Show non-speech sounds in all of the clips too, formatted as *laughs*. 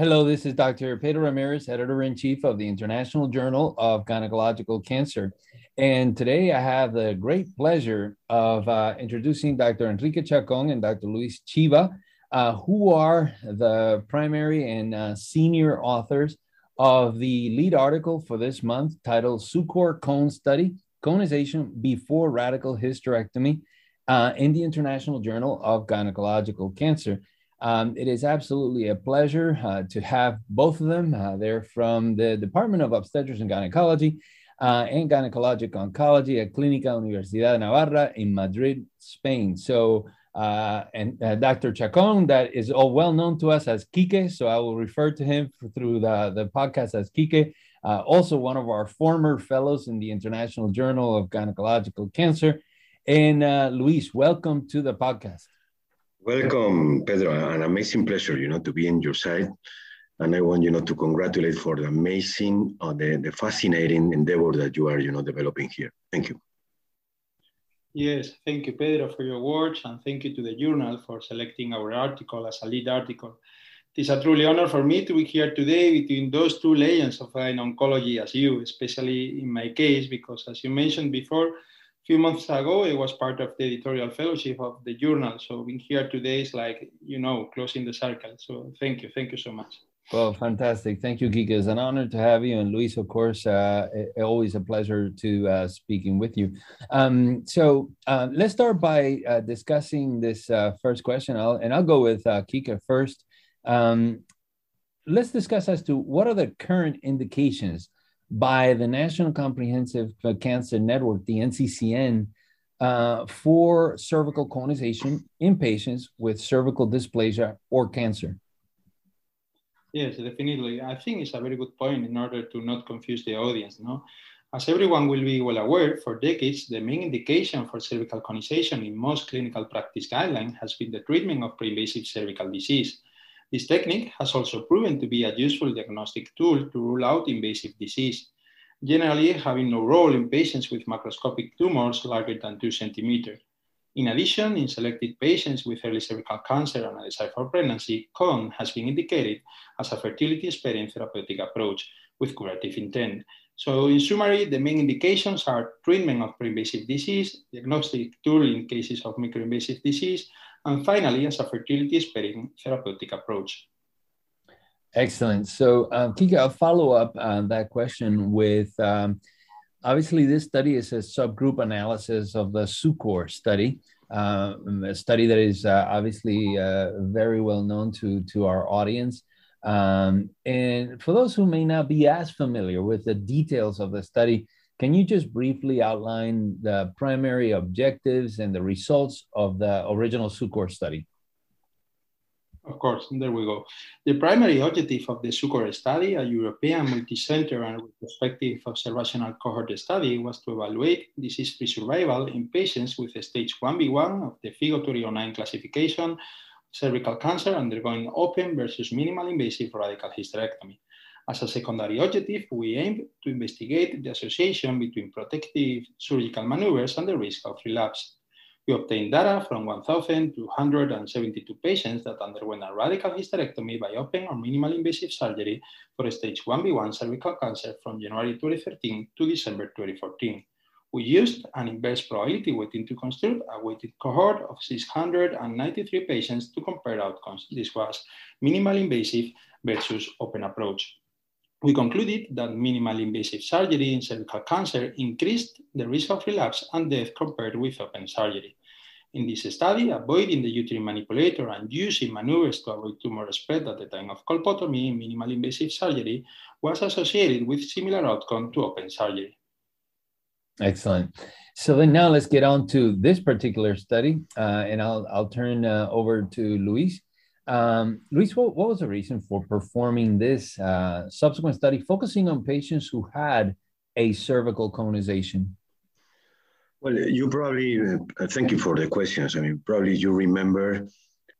Hello, this is Dr. Pedro Ramirez, editor in chief of the International Journal of Gynecological Cancer. And today I have the great pleasure of uh, introducing Dr. Enrique Chacon and Dr. Luis Chiva, uh, who are the primary and uh, senior authors of the lead article for this month titled SUCCOR Cone Study Conization Before Radical Hysterectomy uh, in the International Journal of Gynecological Cancer. Um, it is absolutely a pleasure uh, to have both of them. Uh, they're from the Department of Obstetrics and Gynecology uh, and Gynecologic Oncology at Clínica Universidad de Navarra in Madrid, Spain. So, uh, and uh, Dr. Chacon, that is all well known to us as Kike. So I will refer to him through the, the podcast as Kike. Uh, also, one of our former fellows in the International Journal of Gynecological Cancer. And Luis, welcome to the podcast. Welcome, Pedro. An amazing pleasure, you know, to be in your side. And I want, you know, to congratulate for the amazing, uh, the, the fascinating endeavor that you are, you know, developing here. Thank you. Yes, thank you, Pedro, for your words, and thank you to the journal for selecting our article as a lead article. It is a truly honor for me to be here today between those two legends of oncology as you, especially in my case, because as you mentioned before, few months ago, I was part of the editorial fellowship of the journal. So being here today is like, you know, closing the circle. So thank you. Thank you so much. Well, fantastic. Thank you, Kike. It's an honor to have you. And Luis, of course, uh, always a pleasure to uh, speaking with you. Um, so uh, let's start by uh, discussing this uh, first question. I'll, and I'll go with uh, Kike first. Um, let's discuss as to what are the current indications by the National Comprehensive Cancer Network, the NCCN, uh, for cervical conization in patients with cervical dysplasia or cancer. Yes, definitely. I think it's a very good point in order to not confuse the audience. No? As everyone will be well aware, for decades, the main indication for cervical conization in most clinical practice guidelines has been the treatment of pre-invasive cervical disease. This technique has also proven to be a useful diagnostic tool to rule out invasive disease, generally having no role in patients with macroscopic tumors larger than 2 centimeters. In addition, in selected patients with early cervical cancer and undesired for pregnancy, CON has been indicated as a fertility-sparing therapeutic approach with curative intent. So in summary, the main indications are treatment of pre-invasive disease, diagnostic tool in cases of microinvasive disease, and finally, as a fertility sparing therapeutic approach. Excellent. So, um, Kike, I'll follow up on that question with um, obviously, this study is a subgroup analysis of the SUCCOR study, uh, a study that is uh, obviously uh, very well known to, to our audience. Um, and for those who may not be as familiar with the details of the study, can you just briefly outline the primary objectives and the results of the original SUCCOR study? Of course, there we go. The primary objective of the SUCCOR study, a European multicenter and retrospective observational cohort study, was to evaluate disease-free survival in patients with stage 1B1 of the FIGO 2009 classification cervical cancer undergoing open versus minimal invasive radical hysterectomy. As a secondary objective, we aim to investigate the association between protective surgical maneuvers and the risk of relapse. We obtained data from 1,272 patients that underwent a radical hysterectomy by open or minimal invasive surgery for stage 1B1 cervical cancer from January 2013 to December 2014. We used an inverse probability weighting to construct a weighted cohort of 693 patients to compare outcomes. This was minimal invasive versus open approach we concluded that minimal invasive surgery in cervical cancer increased the risk of relapse and death compared with open surgery. In this study, avoiding the uterine manipulator and using maneuvers to avoid tumor spread at the time of colpotomy in minimal invasive surgery was associated with similar outcome to open surgery. Excellent. So then now let's get on to this particular study, uh, and I'll, I'll turn uh, over to Luis. Um, Luis, what, what, was the reason for performing this uh, subsequent study focusing on patients who had a cervical conization? Well, you probably, uh, thank you for the questions. I mean, probably you remember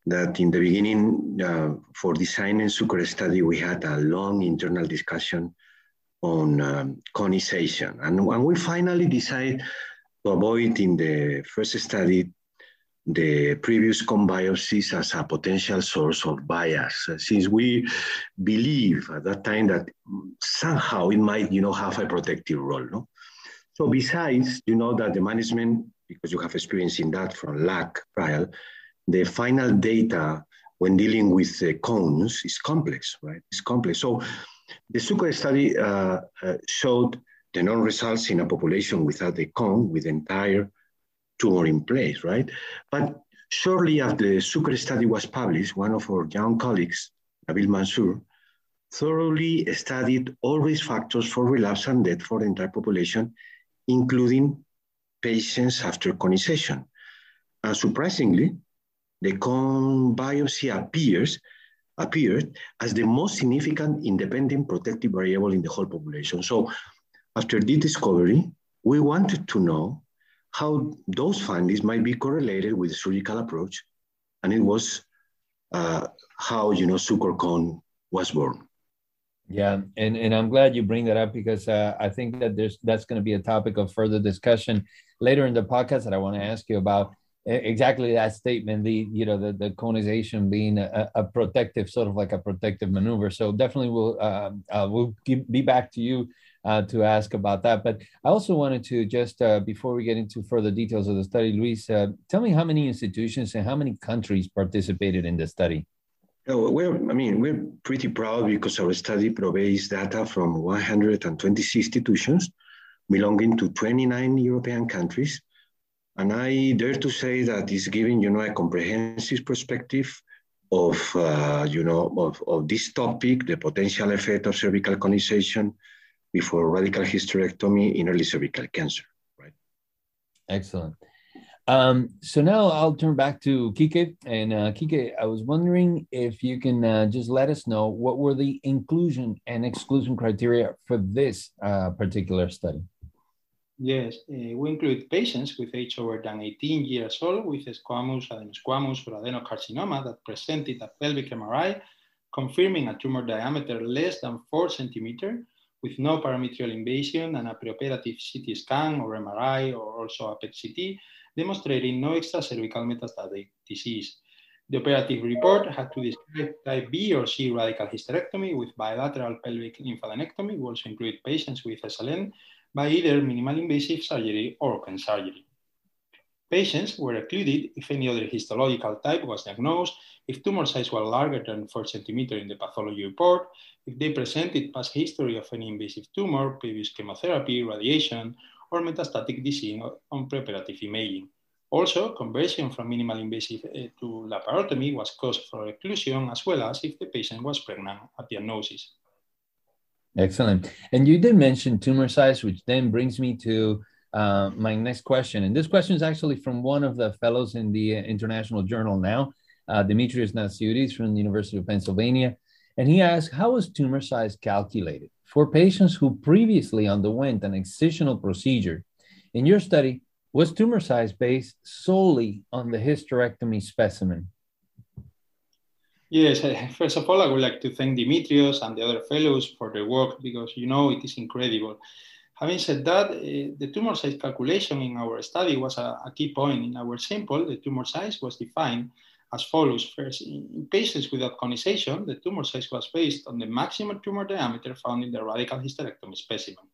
that in the beginning, uh, for designing SUCCOR study, we had a long internal discussion on um, conization. And, and we finally decided to avoid in the first study the previous cone biopsies as a potential source of bias, since we believe at that time that somehow it might, you know, have a protective role. No? So besides, you know, that the management, because you have experience in that from LACC trial, the final data when dealing with the cones is complex, right? It's complex. So the SUCCOR study uh, uh, showed the non-results in a population without the cone, with entire tumor in place, right? But shortly after the SUCCOR study was published, one of our young colleagues, Nabil Manzour, thoroughly studied all risk factors for relapse and death for the entire population, including patients after conization. And surprisingly, the cone biopsy appears appeared as the most significant independent protective variable in the whole population. So after this discovery, we wanted to know how those findings might be correlated with the surgical approach, and it was uh, how you know cone was born. Yeah, and, and I'm glad you bring that up because uh, I think that there's that's going to be a topic of further discussion later in the podcast that I want to ask you about exactly that statement the you know the, the conization being a, a, protective sort of like a protective maneuver so definitely we'll uh, uh, we'll be back to you uh, to ask about that. But i also wanted to just uh, before we get into further details of the study luis uh, tell me how many institutions and how many countries participated in the study. Oh, we're, I mean, we're pretty proud because our study provides data from 126 institutions belonging to 29 European countries. And I dare to say that it's giving, you know, a comprehensive perspective of, uh, you know, of, of this topic, the potential effect of cervical conization before radical hysterectomy in early cervical cancer, right? Excellent. Um, so now I'll turn back to Kike. And uh, Kike, I was wondering if you can uh, just let us know what were the inclusion and exclusion criteria for this uh, particular study? Yes, uh, we include patients with age over than 18 years old with squamous, adenosquamous, or adenocarcinoma that presented a pelvic MRI confirming a tumor diameter less than 4 centimeter with no parametrial invasion and a preoperative CT scan or MRI or also a PET-CT demonstrating no extracervical metastatic disease. The operative report had to describe type B or C radical hysterectomy with bilateral pelvic lymphadenectomy. We also include patients with SLN by either minimal invasive surgery or open surgery. Patients were excluded if any other histological type was diagnosed, if tumor size was larger than 4 cm in the pathology report, if they presented past history of any invasive tumor, previous chemotherapy, radiation, or metastatic disease on preoperative imaging. Also, conversion from minimal invasive eh, to laparotomy was cause for exclusion, as well as if the patient was pregnant at diagnosis. Excellent. And you did mention tumor size, which then brings me to uh, my next question. And this question is actually from one of the fellows in the International Journal now, uh, Dimitrios Nasioudis from the University of Pennsylvania. And he asked, how is tumor size calculated? For patients who previously underwent an excisional procedure, in your study, was tumor size based solely on the hysterectomy specimen? Yes, first of all, I would like to thank Dimitrios and the other fellows for their work because you know it is incredible. Having said that, uh, the tumor size calculation in our study was a, a, key point. In our sample, the tumor size was defined as follows. First, in patients without conization, the tumor size was based on the maximum tumor diameter found in the radical hysterectomy specimen.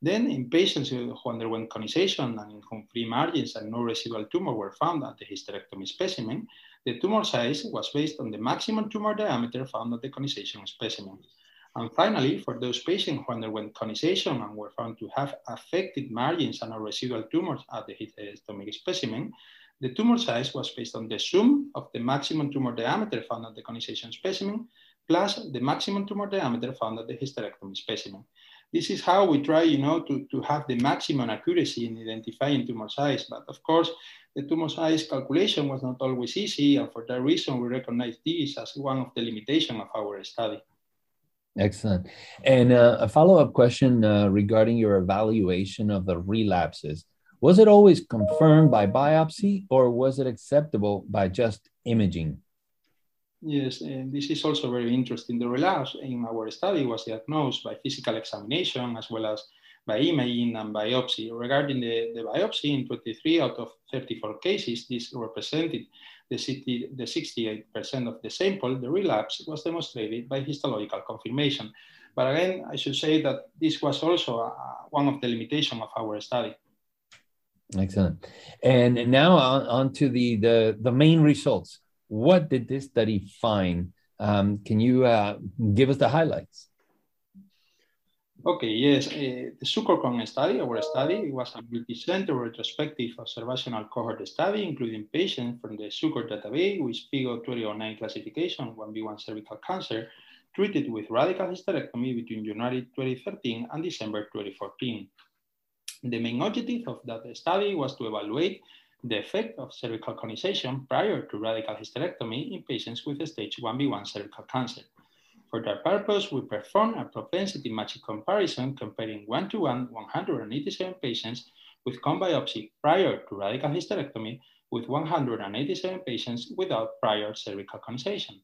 Then, in patients who underwent conization and in whom free margins and no residual tumor were found at the hysterectomy specimen, the tumor size was based on the maximum tumor diameter found at the conization specimen. And finally, for those patients who underwent conization and were found to have affected margins and residual tumors at the hysterectomy eh, specimen, the tumor size was based on the sum of the maximum tumor diameter found at the conization specimen plus the maximum tumor diameter found at the hysterectomy specimen. This is how we try, you know, to, to have the maximum accuracy in identifying tumor size. But of course, the tumor size calculation was not always easy. And for that reason, we recognize this as one of the limitations of our study. Excellent. And uh, a follow up question uh, regarding your evaluation of the relapses. Was it always confirmed by biopsy or was it acceptable by just imaging? Yes, and this is also very interesting. The relapse in our study was diagnosed by physical examination as well as by imaging and biopsy. Regarding the, the biopsy, in 23 out of 34 cases, this represented the, 60, the 68% of the sample, the relapse was demonstrated by histological confirmation. But again, I should say that this was also uh, one of the limitations of our study. Excellent. And now on, on to the, the, the main results. What did this study find? Um, can you uh, give us the highlights? Okay, yes, uh, the SUCCOR-CON study, our study, was a multi-center retrospective observational cohort study, including patients from the SUCCOR database with FIGO 2009 classification, 1B1 cervical cancer, treated with radical hysterectomy between January 2013 and December 2014. The main objective of that study was to evaluate the effect of cervical conization prior to radical hysterectomy in patients with stage 1B1 cervical cancer. For that purpose, we performed a propensity matching comparison comparing one-to-one 187 patients with cone biopsy prior to radical hysterectomy with 187 patients without prior cervical conization.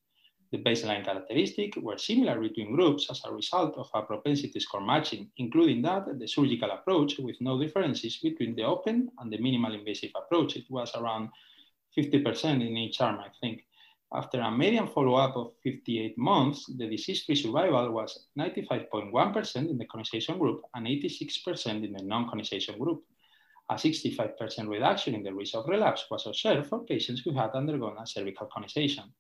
The baseline characteristics were similar between groups as a result of a propensity score matching, including that the surgical approach with no differences between the open and the minimal invasive approach. It was around 50% in each arm, I think. After a median follow-up of 58 months, the disease-free survival was 95.1% in the conization group and 86% in the non-conization group. A 65% reduction in the risk of relapse was observed for patients who had undergone a cervical conization.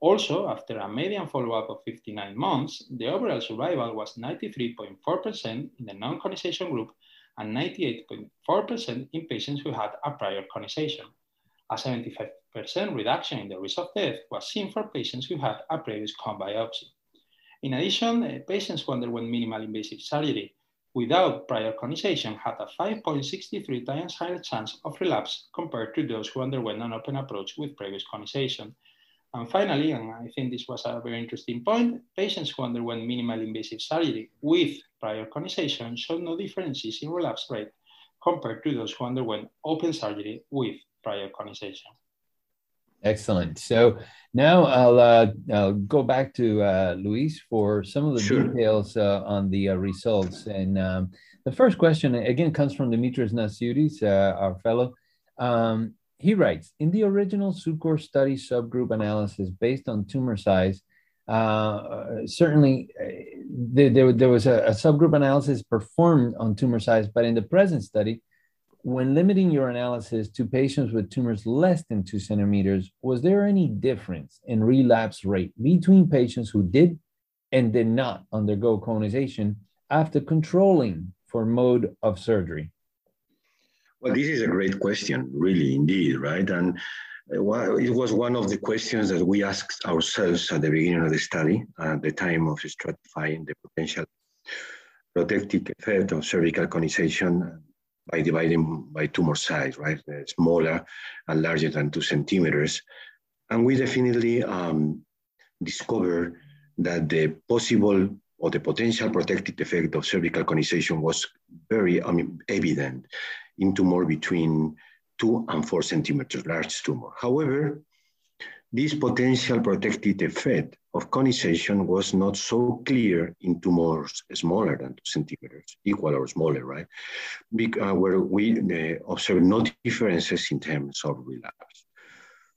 Also, after a median follow-up of 59 months, the overall survival was 93.4% in the non-conization group and 98.4% in patients who had a prior conization. A 75 percent reduction in the risk of death was seen for patients who had a previous cone biopsy. In addition, uh, patients who underwent minimal invasive surgery without prior conization had a 5.63 times higher chance of relapse compared to those who underwent an open approach with previous conization. And finally, and I think this was a very interesting point, patients who underwent minimal invasive surgery with prior conization showed no differences in relapse rate compared to those who underwent open surgery with prior conization. Excellent. So now I'll, uh, I'll go back to uh, Luis for some of the sure. details uh, on the uh, results. And um, the first question, again, comes from Dimitrios Nasioudis, uh, our fellow. Um, he writes, in the original SUCCOR study subgroup analysis based on tumor size, uh, certainly there, there, there was a, a subgroup analysis performed on tumor size, but in the present study, when limiting your analysis to patients with tumors less than two centimeters, was there any difference in relapse rate between patients who did and did not undergo conization after controlling for mode of surgery? Well, this is a great question, really, indeed, right? And uh, it was one of the questions that we asked ourselves at the beginning of the study, at the time of stratifying the potential protective effect of cervical conization by dividing by tumor size, right? Uh, smaller and larger than two centimeters. And we definitely um, discovered that the possible or the potential protective effect of cervical conization was very I mean, evident in tumor between two and four centimeters, large tumor. However, this potential protective effect of conization was not so clear in tumors smaller than two centimeters, equal or smaller, right? uh, where we uh, observed no differences in terms of relapse.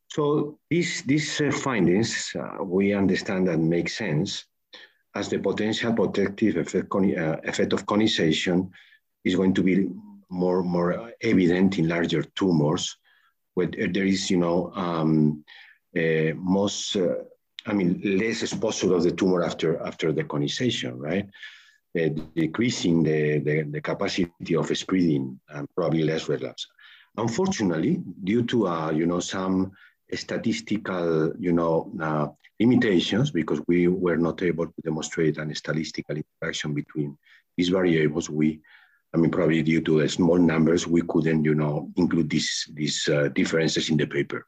So these, these uh, findings, uh, we understand that make sense as the potential protective effect, uh, effect of conization is going to be more, more evident in larger tumors where there is, you know, um, most, uh, I mean, less exposure of the tumor after, after the conization, right? Uh, decreasing the, the, the, capacity of spreading and probably less relapse. Unfortunately, due to, uh, you know, some statistical, you know, uh, limitations, because we were not able to demonstrate a statistical interaction between these variables, we I mean, probably due to the small numbers, we couldn't, you know, include these these uh, differences in the paper.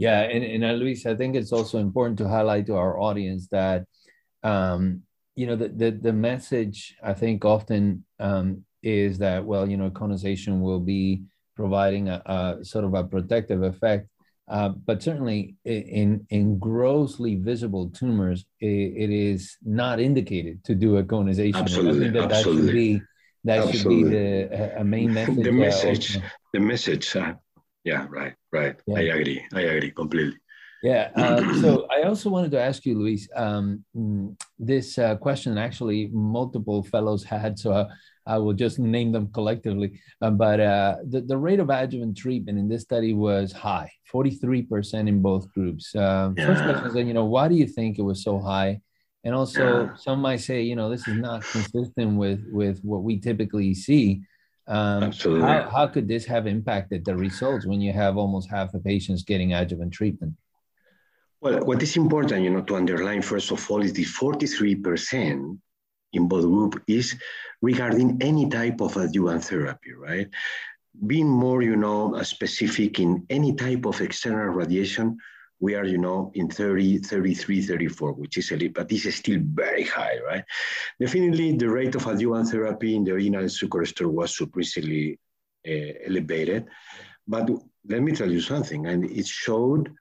Yeah, and, and uh, Luis, I think it's also important to highlight to our audience that, um, you know, the, the, the message I think often um, is that, well, you know, conization will be providing a, a, sort of a protective effect. Uh, but certainly in, in grossly visible tumors, it, it is not indicated to do a conization. Absolutely, I that, absolutely. that should be, that absolutely. should be the a main message. The message, the message. Uh, yeah, right, right. Yeah. I agree. I agree completely. Yeah. Uh, *clears throat* so I also wanted to ask you, Luis, um, mm, this uh, question actually multiple fellows had. So I will just name them collectively. Uh, but uh, the, the rate of adjuvant treatment in this study was high, 43% in both groups. Uh, yeah. First question is, then, you know, why do you think it was so high? And also, yeah. some might say, you know, this is not consistent with with what we typically see. Um, Absolutely. How, how could this have impacted the results when you have almost half the patients getting adjuvant treatment? Well, what is important, you know, to underline first of all is the 43% in both group is regarding any type of adjuvant therapy, right? Being more, you know, specific in any type of external radiation, we are, you know, in 30, 33, 34, which is a little, but this is still very high, right? Definitely the rate of adjuvant therapy in the renal SUCCOR was surprisingly uh, elevated. But let me tell you something, and it showed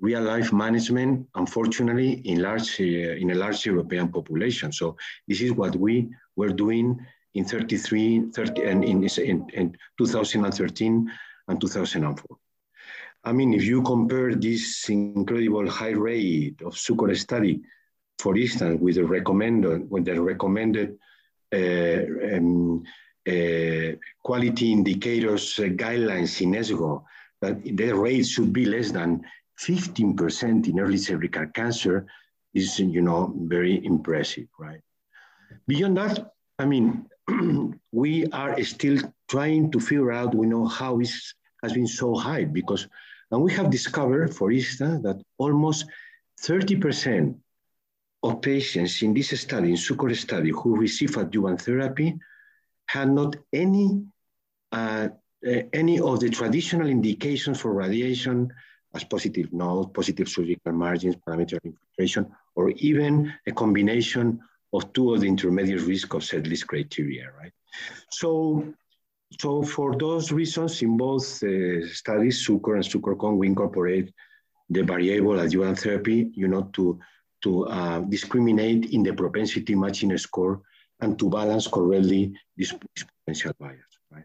real life management, unfortunately, in large uh, in a large European population. So this is what we were doing in 33, 30, and in, in, in 2013 and 2004. I mean, if you compare this incredible high rate of SUCCOR study, for instance, with the recommended, with the recommended uh, um, uh, quality indicators uh, guidelines in ESGO, that the rate should be less than 15% in early cervical cancer is, you know, very impressive, right? Beyond that, I mean, *clears throat* we are still trying to figure out, we know how it has been so high because, and we have discovered, for instance, that almost 30% of patients in this study, in SUCCOR study, who receive adjuvant therapy had not any, uh, uh, any of the traditional indications for radiation as positive node, positive surgical margins, parametrial infiltration, or even a combination of two of the intermediate risk of Sedlis criteria, right? So, so for those reasons, in both uh, studies, SUCCOR and SUCCOR-CON, we incorporate the variable adjuvant therapy, you know, to, to uh, discriminate in the propensity matching score and to balance correctly this, this potential bias. Right?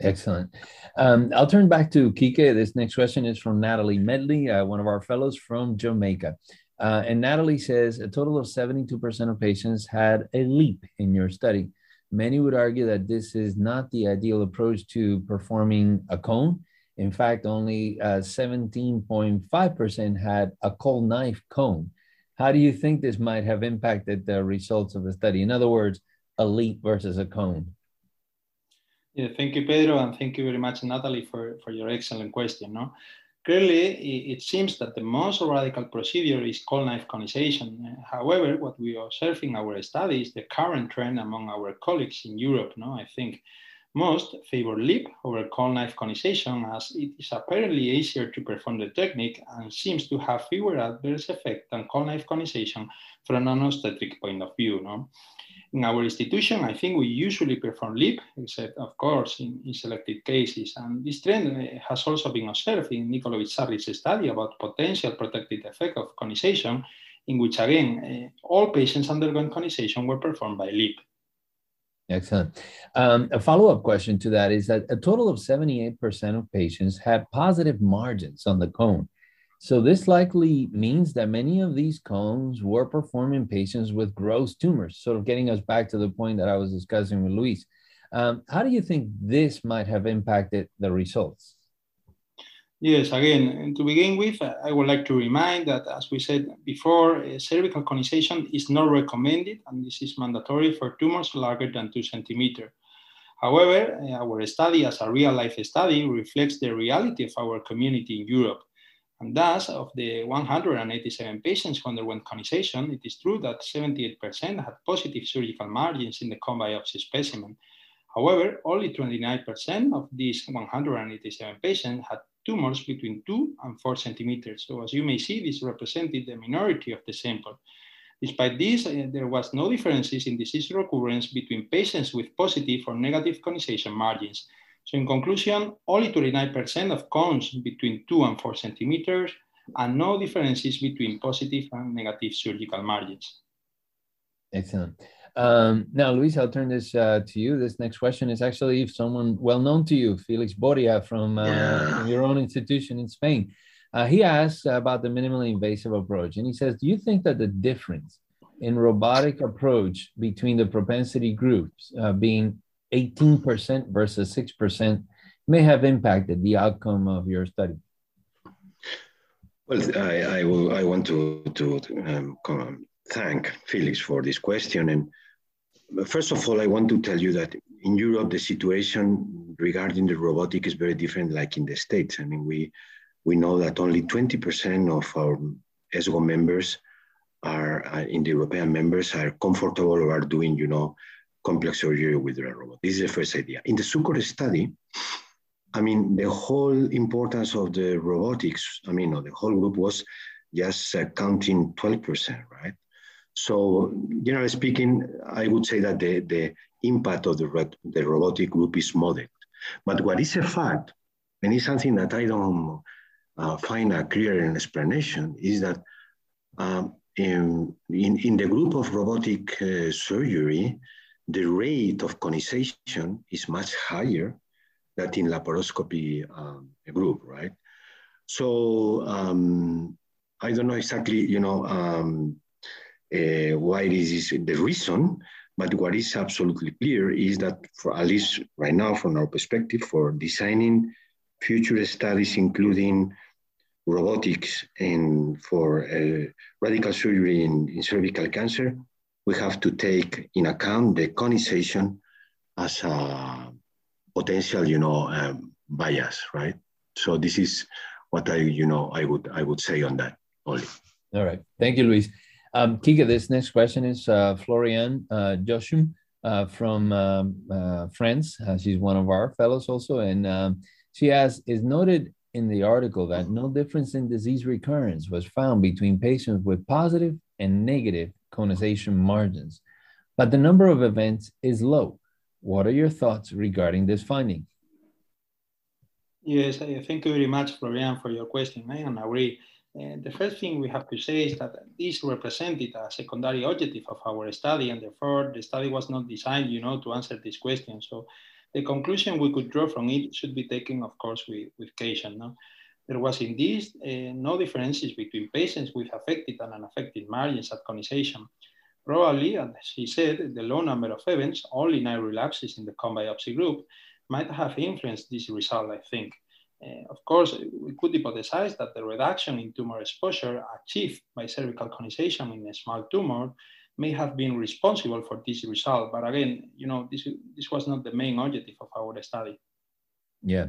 Excellent. Um, I'll turn back to Kike. This next question is from Natalie Medley, uh, one of our fellows from Jamaica. Uh, and Natalie says a total of 72% of patients had a LEEP in your study. Many would argue that this is not the ideal approach to performing a cone. In fact, only 17.5% uh, had a cold knife cone. How do you think this might have impacted the results of the study? In other words, a LEEP versus a cone. Yeah, thank you, Pedro, and thank you very much, Natalie, for, for your excellent question. No? Clearly, it seems that the most radical procedure is cold knife conization. However, what we observe in our study is the current trend among our colleagues in Europe. No, I think most favor LEEP over cold knife conization as it is apparently easier to perform the technique and seems to have fewer adverse effects than cold knife conization from an obstetric point of view. No? In our institution, I think we usually perform LEEP, except of course in, in selected cases. And this trend uh, has also been observed in Nikolovic Sarli's study about potential protective effect of conization, in which again, uh, all patients undergoing conization were performed by LEEP. Excellent. Um, a follow up question to that is that a total of 78% of patients had positive margins on the cone. So this likely means that many of these cones were performed in patients with gross tumors, sort of getting us back to the point that I was discussing with Luis. Um, how do you think this might have impacted the results? Yes, again, to begin with, I would like to remind that, as we said before, uh, cervical conization is not recommended, and this is mandatory for tumors larger than two centimeters. However, uh, our study as a real life study reflects the reality of our community in Europe. And thus, of the 187 patients who underwent conization, it is true that 78% had positive surgical margins in the cone biopsy specimen. However, only 29% of these 187 patients had tumors between 2 and 4 centimeters. So as you may see, this represented the minority of the sample. Despite this, uh, there was no differences in disease recurrence between patients with positive or negative conization margins. So in conclusion, only 29% of cones between two and four centimeters and no differences between positive and negative surgical margins. Excellent. Um, now, Luis, I'll turn this uh, to you. This next question is actually if someone well known to you, Felix Boria from, uh, yeah. from your own institution in Spain. Uh, he asks about the minimally invasive approach, and he says, "Do you think that the difference in robotic approach between the propensity groups uh, being 18% versus 6% may have impacted the outcome of your study? Well, I, I, will, I want to, to um, thank Felix for this question. And first of all, I want to tell you that in Europe, the situation regarding the robotic is very different like in the States. I mean, we, we know that only 20% of our ESGO members are uh, in the European members are comfortable or are doing, you know, complex surgery with a robot. This is the first idea. In the SUCCOR study, I mean, the whole importance of the robotics, I mean, the whole group was just uh, counting 12%, right? So, generally speaking, I would say that the, the impact of the, the robotic group is modest. But what is a fact, and it's something that I don't uh, find a clear explanation, is that um, in, in, in, the group of robotic uh, surgery, the rate of conization is much higher than in laparoscopy um, group, right? So um, I don't know exactly, you know, um, uh, why this is the reason, but what is absolutely clear is that for at least right now, from our perspective, for designing future studies, including robotics and for uh, radical surgery in, in cervical cancer, we have to take in account the conization as a potential, you know, um, bias, right? So this is what I, you know, I would I would say on that only. All right, thank you, Luis. Um, Kike, this next question is uh, Florian uh, Jochum uh, from um, uh, France. Uh, she's one of our fellows also, and um, she has is noted in the article that no difference in disease recurrence was found between patients with positive and negative conization margins, but the number of events is low. What are your thoughts regarding this finding? Yes, thank you very much, Florian, for your question. Eh, I agree. And the first thing we have to say is that this represented a secondary objective of our study, and therefore the study was not designed, you know, to answer this question. So the conclusion we could draw from it should be taken, of course, with, with caution. No? There was indeed uh, no differences between patients with affected and unaffected margins at conization. Probably, as he said, the low number of events, only nine relapses in the cone biopsy group, might have influenced this result, I think. Uh, of course, we could hypothesize that the reduction in tumor exposure achieved by cervical conization in a small tumor may have been responsible for this result. But again, you know, this, this was not the main objective of our study. Yeah,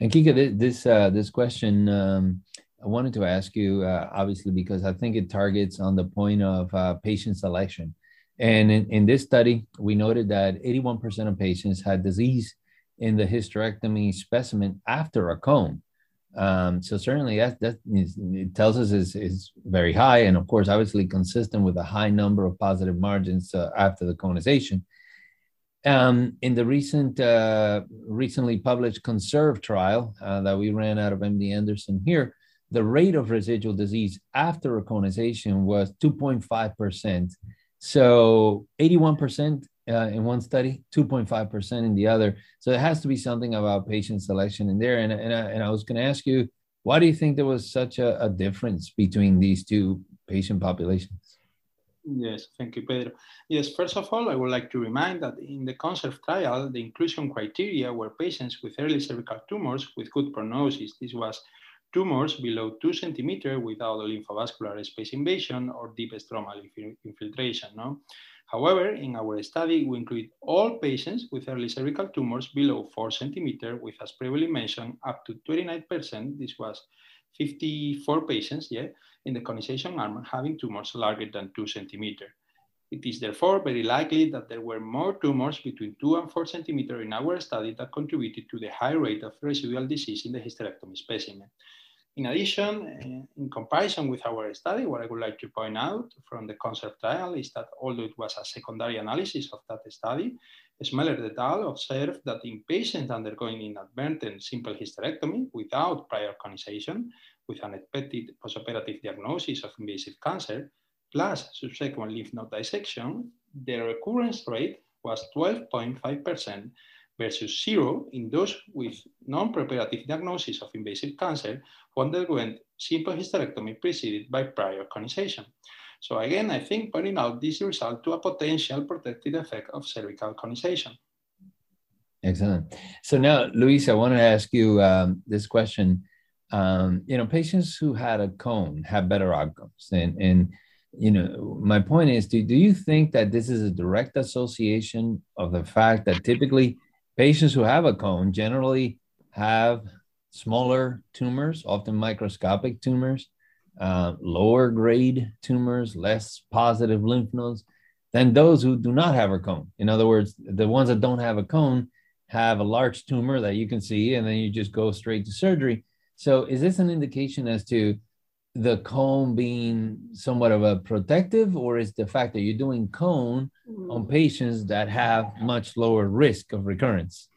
and Kike, this uh, this question um, I wanted to ask you, uh, obviously, because I think it targets on the point of uh, patient selection. And in, in this study, we noted that 81% of patients had disease in the hysterectomy specimen after a cone. Um, so certainly that, that is, it tells us is, is very high. And of course, obviously consistent with a high number of positive margins uh, after the conization. Um, in the recent, uh, recently published ConCerv trial uh, that we ran out of MD Anderson here, the rate of residual disease after a conization was 2.5%. So 81% uh, in one study, 2.5% in the other. So it has to be something about patient selection in there. And, and, I, and I was going to ask you, why do you think there was such a, a difference between these two patient populations? Yes, thank you, Pedro. Yes, first of all, I would like to remind that in the ConCerv trial, the inclusion criteria were patients with early cervical tumors with good prognosis. This was tumors below two centimeters without lymphovascular space invasion or deep stromal infiltration. No? However, in our study, we include all patients with early cervical tumors below 4 centimeters, with, as previously mentioned, up to 29%. This was 54 patients yeah, in the conization arm having tumors larger than 2 centimeters. It is therefore very likely that there were more tumors between 2 and 4 centimeters in our study that contributed to the high rate of residual disease in the hysterectomy specimen. in addition, eh, in comparison with our study, what I would like to point out from the ConCerv trial is that although it was a secondary analysis of that study, Schmeler et al. observed that in patients undergoing inadvertent simple hysterectomy without prior conization, with an expected postoperative diagnosis of invasive cancer, plus subsequent lymph node dissection, the recurrence rate was 12.5% versus zero in those with non-preoperative diagnosis of invasive cancer who underwent simple hysterectomy preceded by prior conization. So again, I think pointing out this result to a potential protective effect of cervical conization. Excellent. So now, Luis, I want to ask you um, this question. Um, you know, patients who had a cone have better outcomes. And, and you know, my point is, do, do you think that this is a direct association of the fact that typically Patients who have a cone generally have smaller tumors, often microscopic tumors, uh, lower grade tumors, less positive lymph nodes than those who do not have a cone. In other words, the ones that don't have a cone have a large tumor that you can see, and then you just go straight to surgery. So, is this an indication as to the cone being somewhat of a protective, or is the fact that you're doing cone on mm. patients that have much lower risk of recurrence?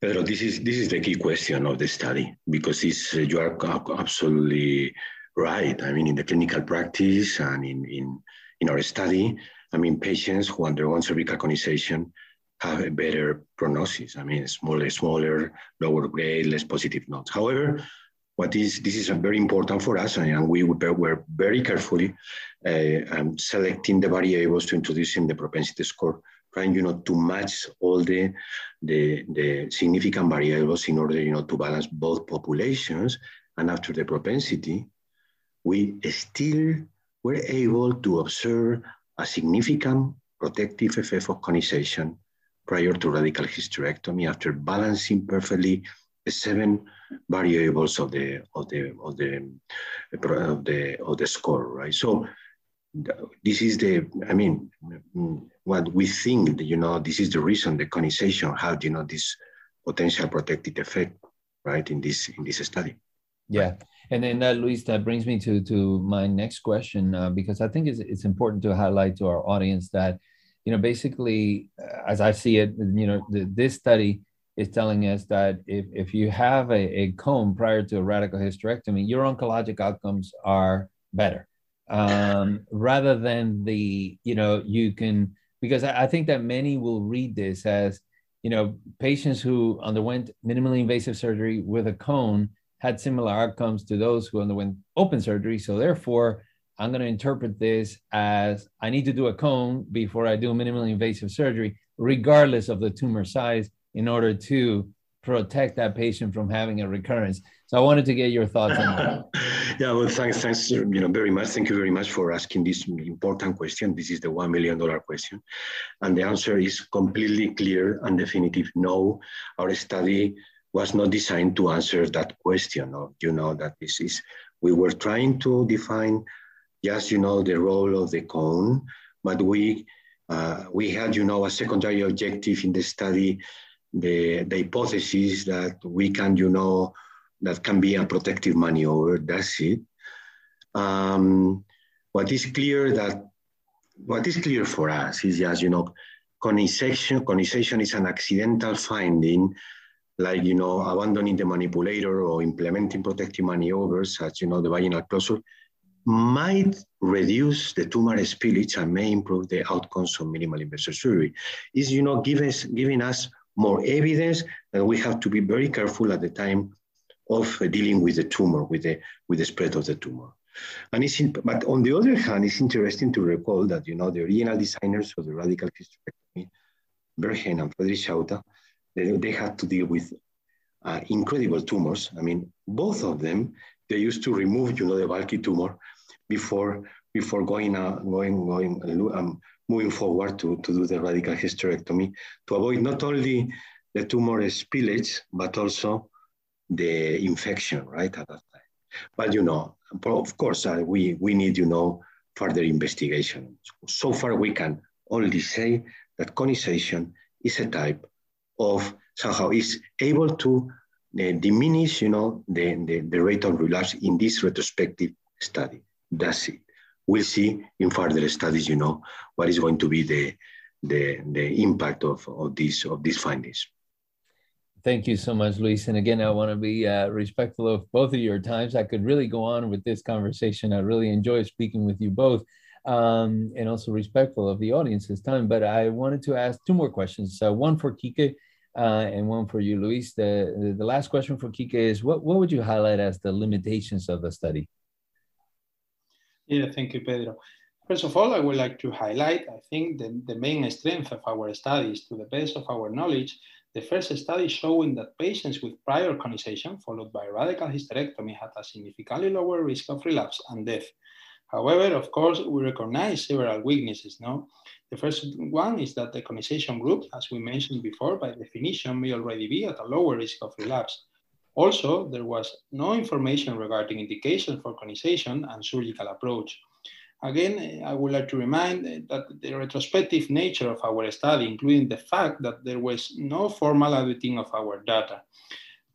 Pedro, this is this is the key question of the study because it's, uh, you are absolutely right. I mean, in the clinical practice and in, in, in our study, I mean, patients who undergo cervical conization have a better prognosis. I mean, smaller, smaller, lower grade, less positive nodes. However, what is this is very important for us, and we were very carefully uh, um, selecting the variables to introduce in the propensity score, trying you know to match all the, the the significant variables in order you know to balance both populations. And after the propensity, we still were able to observe a significant protective effect of conization prior to radical hysterectomy after balancing perfectly the seven variables of the of the of the of the of the score, right? So this is the I mean what we think you know this is the reason the conization had you know this potential protective effect right in this in this study. Yeah, and then that Luis, that brings me to to my next question uh, because I think it's it's important to highlight to our audience that you know basically uh, as I see it, you know the, this study is telling us that if, if you have a, a cone prior to a radical hysterectomy, your oncologic outcomes are better. Um, rather than the, you know, you can, because I, I think that many will read this as, you know, patients who underwent minimally invasive surgery with a cone had similar outcomes to those who underwent open surgery. So therefore, I'm going to interpret this as I need to do a cone before I do minimally invasive surgery, regardless of the tumor size in order to protect that patient from having a recurrence. So I wanted to get your thoughts on that. *laughs* yeah, well, thanks, thanks, you know, very much. Thank you very much for asking this important question. This is the one million dollar question, and the answer is completely clear and definitive. No, our study was not designed to answer that question. Of you know that this is we were trying to define just you know the role of the cone, but we uh, we had you know a secondary objective in the study the, the hypothesis that we can, you know, that can be a protective maneuver. That's it. Um, what is clear that what is clear for us is just, you know, conization, conization is an accidental finding, like, you know, abandoning the manipulator or implementing protective maneuvers, such, you know, the vaginal closure, might reduce the tumor spillage and may improve the outcomes of minimal invasive surgery. Is, you know, giving, giving us more evidence that we have to be very careful at the time of uh, dealing with the tumor, with the, with the spread of the tumor. And it's in, but on the other hand, it's interesting to recall that, you know, the original designers of the radical hysterectomy, Wertheim and Friedrich Schauta, they, they had to deal with uh, incredible tumors. I mean, both of them, they used to remove, you know, the bulky tumor before before going uh, going going um, moving forward to, to do the radical hysterectomy to avoid not only the tumor spillage, but also the infection, right, at that time. But, you know, of course, uh, we, we need, you know, further investigation. So far, we can only say that conization is a type of, somehow is able to uh, diminish, you know, the, the, the rate of relapse in this retrospective study. That's it. We'll see in further studies, you know, what is going to be the, the, the impact of, of, these, of these findings. Thank you so much, Luis. And again, I want to be uh, respectful of both of your times. I could really go on with this conversation. I really enjoy speaking with you both um, and also respectful of the audience's time. But I wanted to ask two more questions. One for Kike uh, and one for you, Luis. The, the, last question for Kike is what, what would you highlight as the limitations of the study? Yeah, thank you, Pedro. First of all, I would like to highlight, I think, the, the main strength of our studies. To the best of our knowledge, the first study showing that patients with prior conization followed by radical hysterectomy had a significantly lower risk of relapse and death. However, of course, we recognize several weaknesses. No, the first one is that the conization group, as we mentioned before, by definition, may already be at a lower risk of relapse. Also, there was no information regarding indications for conization and surgical approach. Again, I would like to remind that the retrospective nature of our study, including the fact that there was no formal auditing of our data.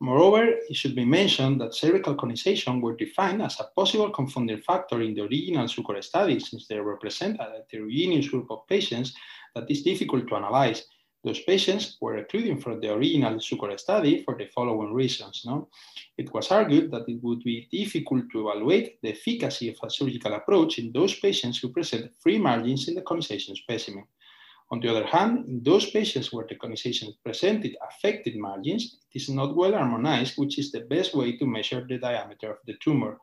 Moreover, it should be mentioned that cervical conization were defined as a possible confounding factor in the original SUCCOR study since they represent a heterogeneous group of patients that is difficult to analyze those patients were excluded from the original SUCCOR study for the following reasons. No? It was argued that it would be difficult to evaluate the efficacy of a surgical approach in those patients who present free margins in the conization specimen. On the other hand, in those patients where the conization presented affected margins, it is not well harmonized, which is the best way to measure the diameter of the tumor.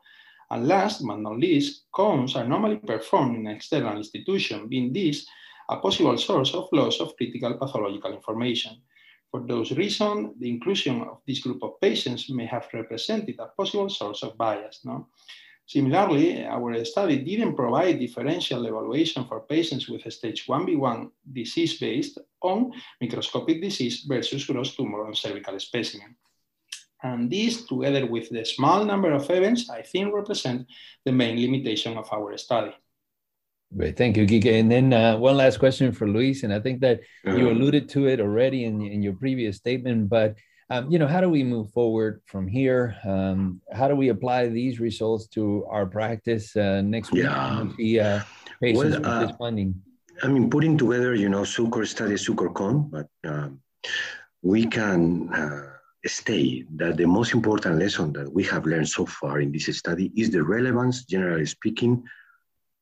And last but not least, cones are normally performed in an external institution, being this a possible source of loss of critical pathological information. For those reasons, the inclusion of this group of patients may have represented a possible source of bias. No? Similarly, our study didn't provide differential evaluation for patients with stage 1B1 disease based on microscopic disease versus gross tumor on cervical specimen. And this, together with the small number of events, I think represent the main limitation of our study. Great, thank you, Kike. And then uh, one last question for Luis, and I think that you uh-huh. alluded to it already in, in your previous statement, but um, you know, how do we move forward from here? Um, how do we apply these results to our practice uh, next week? Yeah. The uh, patients well, uh, with this finding. I mean, putting together, you know, SUCCOR study, SUCCOR-CON, but um, we can uh, state that the most important lesson that we have learned so far in this study is the relevance, generally speaking,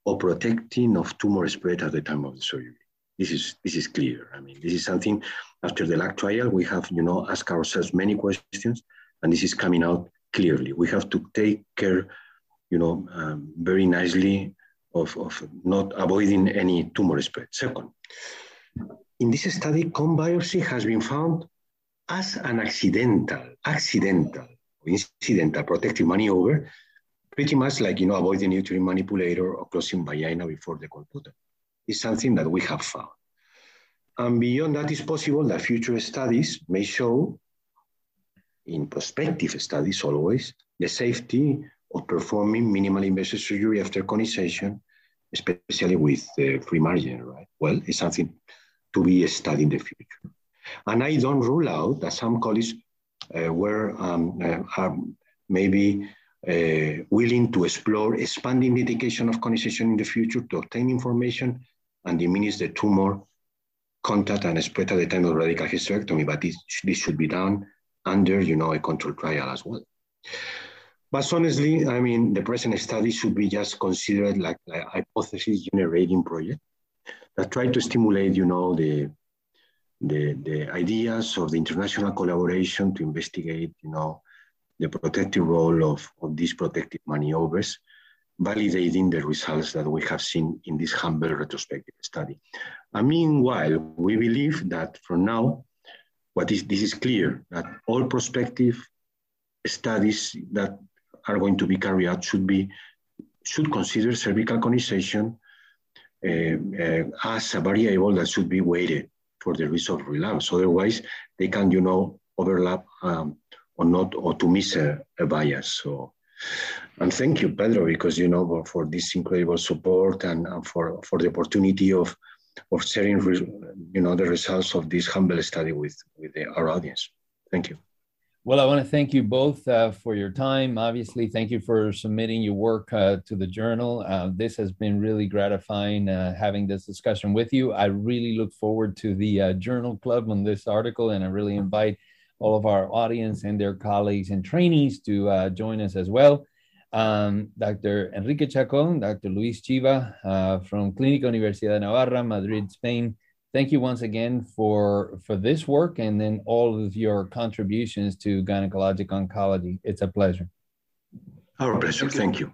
of protecting of tumor spread at the time of the surgery. This is this is clear. I mean, this is something after the LACC trial we have, you know, asked ourselves many questions, and this is coming out clearly. We have to take care, you know, um, very nicely of, of not avoiding any tumor spread. Second, in this study, cone biopsy has been found as an accidental, accidental, incidental protective maneuver pretty much like, you know, avoiding uterine manipulator or closing vagina before the colpotomy. It's something that we have found. And beyond that, it's possible that future studies may show, in prospective studies always, the safety of performing minimal invasive surgery after conization, especially with the free margin, right? Well, it's something to be studied in the future. And I don't rule out that some colleagues uh, were um, uh, are maybe uh, willing to explore expanding the indication of conization in the future to obtain information and diminish the tumor contact and spread at the time of radical hysterectomy, but this, this should be done under, you know, a controlled trial as well. But honestly, I mean, the present study should be just considered like a hypothesis generating project that try to stimulate, you know, the, the, the ideas of the international collaboration to investigate, you know, the protective role of, of these protective maneuvers, validating the results that we have seen in this humble retrospective study. And meanwhile, we believe that for now, what is this is clear that all prospective studies that are going to be carried out should be should consider cervical conization uh, uh, as a variable that should be weighted for the risk of relapse. Otherwise, they can, you know, overlap um, or not or to miss a, a bias. So, and thank you, Pedro, because you know for this incredible support and, and for for the opportunity of of sharing you know the results of this humble study with with the, our audience. Thank you. Well, I want to thank you both uh, for your time. Obviously, thank you for submitting your work uh, to the journal. Uh, this has been really gratifying uh, having this discussion with you. I really look forward to the uh, journal club on this article, and I really invite all of our audience and their colleagues and trainees to uh, join us as well. Um, Dr. Enrique Chacon, Dr. Luis Chiva from Clínica Universidad de Navarra, Madrid, Spain thank you once again for for this work and then all of your contributions to gynecologic oncology. It's a pleasure. Our pleasure. Thank you. Thank you.